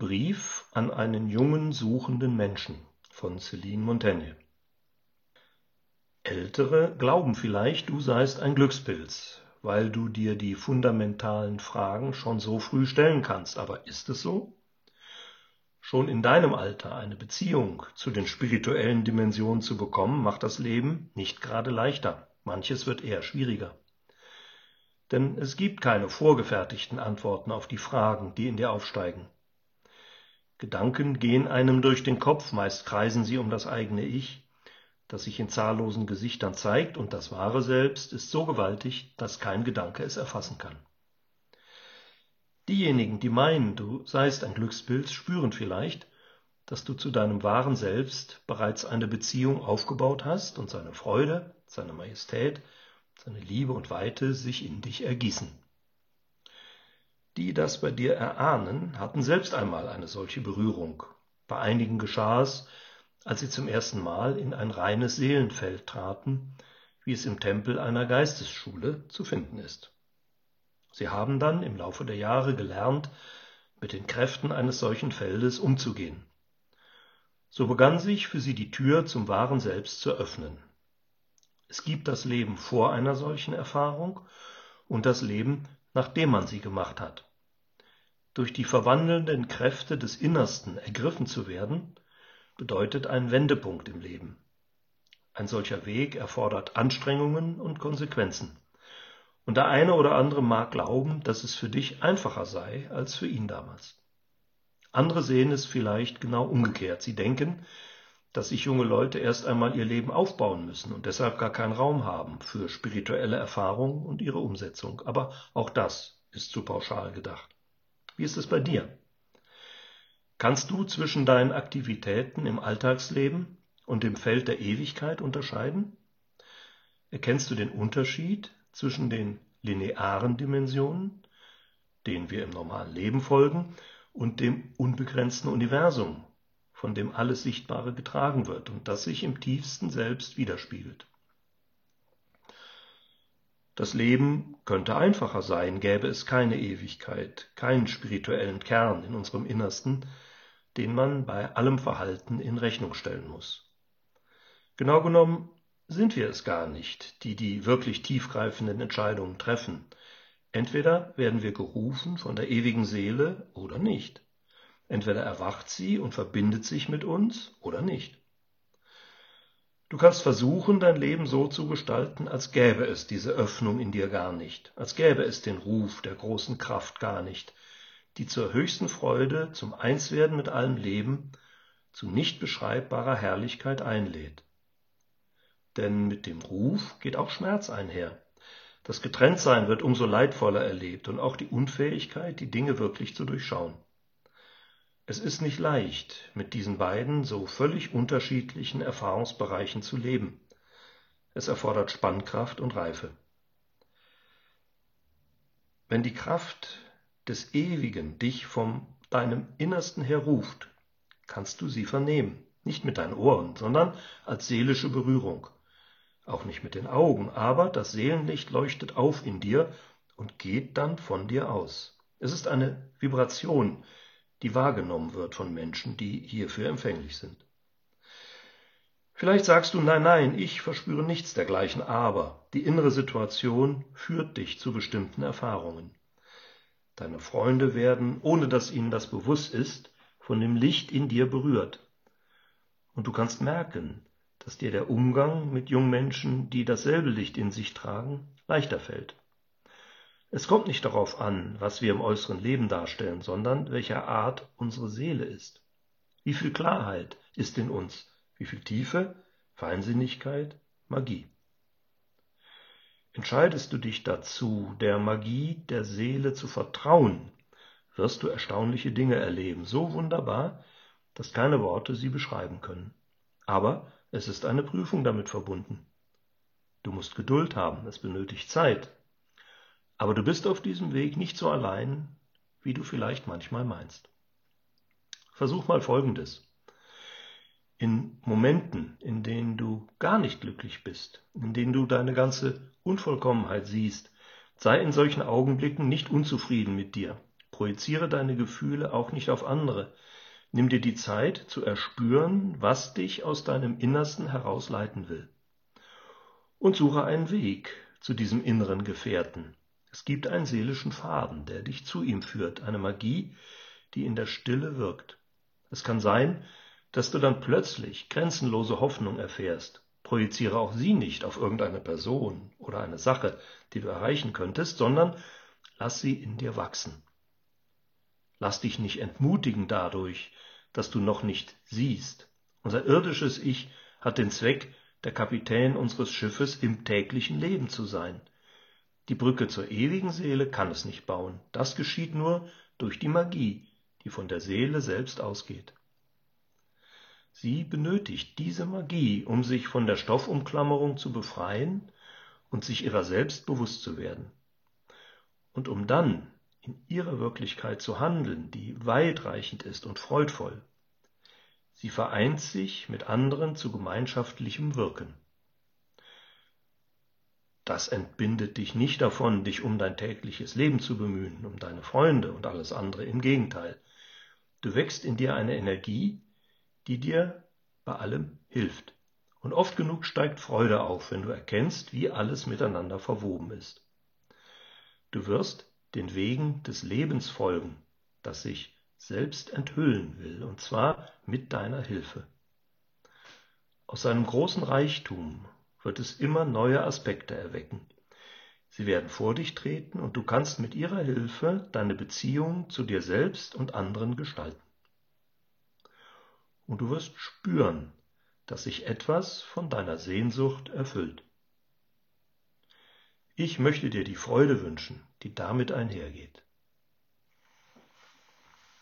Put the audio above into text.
Brief an einen jungen suchenden Menschen von Celine Montaigne Ältere glauben vielleicht, du seist ein Glückspilz, weil du dir die fundamentalen Fragen schon so früh stellen kannst. Aber ist es so? Schon in deinem Alter eine Beziehung zu den spirituellen Dimensionen zu bekommen, macht das Leben nicht gerade leichter. Manches wird eher schwieriger. Denn es gibt keine vorgefertigten Antworten auf die Fragen, die in dir aufsteigen. Gedanken gehen einem durch den Kopf, meist kreisen sie um das eigene Ich, das sich in zahllosen Gesichtern zeigt, und das wahre Selbst ist so gewaltig, dass kein Gedanke es erfassen kann. Diejenigen, die meinen, du seist ein Glückspilz, spüren vielleicht, dass du zu deinem wahren Selbst bereits eine Beziehung aufgebaut hast und seine Freude, seine Majestät, seine Liebe und Weite sich in dich ergießen. Die das bei dir erahnen, hatten selbst einmal eine solche Berührung. Bei einigen geschah es, als sie zum ersten Mal in ein reines Seelenfeld traten, wie es im Tempel einer Geistesschule zu finden ist. Sie haben dann im Laufe der Jahre gelernt, mit den Kräften eines solchen Feldes umzugehen. So begann sich für sie die Tür zum wahren Selbst zu öffnen. Es gibt das Leben vor einer solchen Erfahrung und das Leben, nachdem man sie gemacht hat. Durch die verwandelnden Kräfte des Innersten ergriffen zu werden, bedeutet ein Wendepunkt im Leben. Ein solcher Weg erfordert Anstrengungen und Konsequenzen. Und der eine oder andere mag glauben, dass es für dich einfacher sei als für ihn damals. Andere sehen es vielleicht genau umgekehrt. Sie denken, dass sich junge Leute erst einmal ihr Leben aufbauen müssen und deshalb gar keinen Raum haben für spirituelle Erfahrung und ihre Umsetzung. Aber auch das ist zu pauschal gedacht. Wie ist es bei dir? Kannst du zwischen deinen Aktivitäten im Alltagsleben und dem Feld der Ewigkeit unterscheiden? Erkennst du den Unterschied zwischen den linearen Dimensionen, denen wir im normalen Leben folgen, und dem unbegrenzten Universum, von dem alles Sichtbare getragen wird und das sich im tiefsten Selbst widerspiegelt? Das Leben könnte einfacher sein, gäbe es keine Ewigkeit, keinen spirituellen Kern in unserem Innersten, den man bei allem Verhalten in Rechnung stellen muss. Genau genommen sind wir es gar nicht, die die wirklich tiefgreifenden Entscheidungen treffen. Entweder werden wir gerufen von der ewigen Seele oder nicht. Entweder erwacht sie und verbindet sich mit uns oder nicht. Du kannst versuchen, dein Leben so zu gestalten, als gäbe es diese Öffnung in dir gar nicht, als gäbe es den Ruf der großen Kraft gar nicht, die zur höchsten Freude, zum Einswerden mit allem Leben, zu nicht beschreibbarer Herrlichkeit einlädt. Denn mit dem Ruf geht auch Schmerz einher. Das Getrenntsein wird umso leidvoller erlebt und auch die Unfähigkeit, die Dinge wirklich zu durchschauen. Es ist nicht leicht, mit diesen beiden so völlig unterschiedlichen Erfahrungsbereichen zu leben. Es erfordert Spannkraft und Reife. Wenn die Kraft des Ewigen dich vom deinem Innersten her ruft, kannst du sie vernehmen, nicht mit deinen Ohren, sondern als seelische Berührung, auch nicht mit den Augen, aber das Seelenlicht leuchtet auf in dir und geht dann von dir aus. Es ist eine Vibration, die wahrgenommen wird von Menschen, die hierfür empfänglich sind. Vielleicht sagst du, nein, nein, ich verspüre nichts dergleichen, aber die innere Situation führt dich zu bestimmten Erfahrungen. Deine Freunde werden, ohne dass ihnen das bewusst ist, von dem Licht in dir berührt. Und du kannst merken, dass dir der Umgang mit jungen Menschen, die dasselbe Licht in sich tragen, leichter fällt. Es kommt nicht darauf an, was wir im äußeren Leben darstellen, sondern welcher Art unsere Seele ist. Wie viel Klarheit ist in uns, wie viel Tiefe, Feinsinnigkeit, Magie. Entscheidest du dich dazu, der Magie der Seele zu vertrauen, wirst du erstaunliche Dinge erleben, so wunderbar, dass keine Worte sie beschreiben können. Aber es ist eine Prüfung damit verbunden. Du musst Geduld haben, es benötigt Zeit. Aber du bist auf diesem Weg nicht so allein, wie du vielleicht manchmal meinst. Versuch mal Folgendes. In Momenten, in denen du gar nicht glücklich bist, in denen du deine ganze Unvollkommenheit siehst, sei in solchen Augenblicken nicht unzufrieden mit dir. Projiziere deine Gefühle auch nicht auf andere. Nimm dir die Zeit zu erspüren, was dich aus deinem Innersten herausleiten will. Und suche einen Weg zu diesem inneren Gefährten. Es gibt einen seelischen Faden, der dich zu ihm führt, eine Magie, die in der Stille wirkt. Es kann sein, dass du dann plötzlich grenzenlose Hoffnung erfährst. Projiziere auch sie nicht auf irgendeine Person oder eine Sache, die du erreichen könntest, sondern lass sie in dir wachsen. Lass dich nicht entmutigen dadurch, dass du noch nicht siehst. Unser irdisches Ich hat den Zweck, der Kapitän unseres Schiffes im täglichen Leben zu sein. Die Brücke zur ewigen Seele kann es nicht bauen. Das geschieht nur durch die Magie, die von der Seele selbst ausgeht. Sie benötigt diese Magie, um sich von der Stoffumklammerung zu befreien und sich ihrer selbst bewusst zu werden. Und um dann in ihrer Wirklichkeit zu handeln, die weitreichend ist und freudvoll. Sie vereint sich mit anderen zu gemeinschaftlichem Wirken. Das entbindet dich nicht davon, dich um dein tägliches Leben zu bemühen, um deine Freunde und alles andere. Im Gegenteil. Du wächst in dir eine Energie, die dir bei allem hilft. Und oft genug steigt Freude auf, wenn du erkennst, wie alles miteinander verwoben ist. Du wirst den Wegen des Lebens folgen, das sich selbst enthüllen will, und zwar mit deiner Hilfe. Aus seinem großen Reichtum wird es immer neue Aspekte erwecken. Sie werden vor dich treten und du kannst mit ihrer Hilfe deine Beziehung zu dir selbst und anderen gestalten. Und du wirst spüren, dass sich etwas von deiner Sehnsucht erfüllt. Ich möchte dir die Freude wünschen, die damit einhergeht.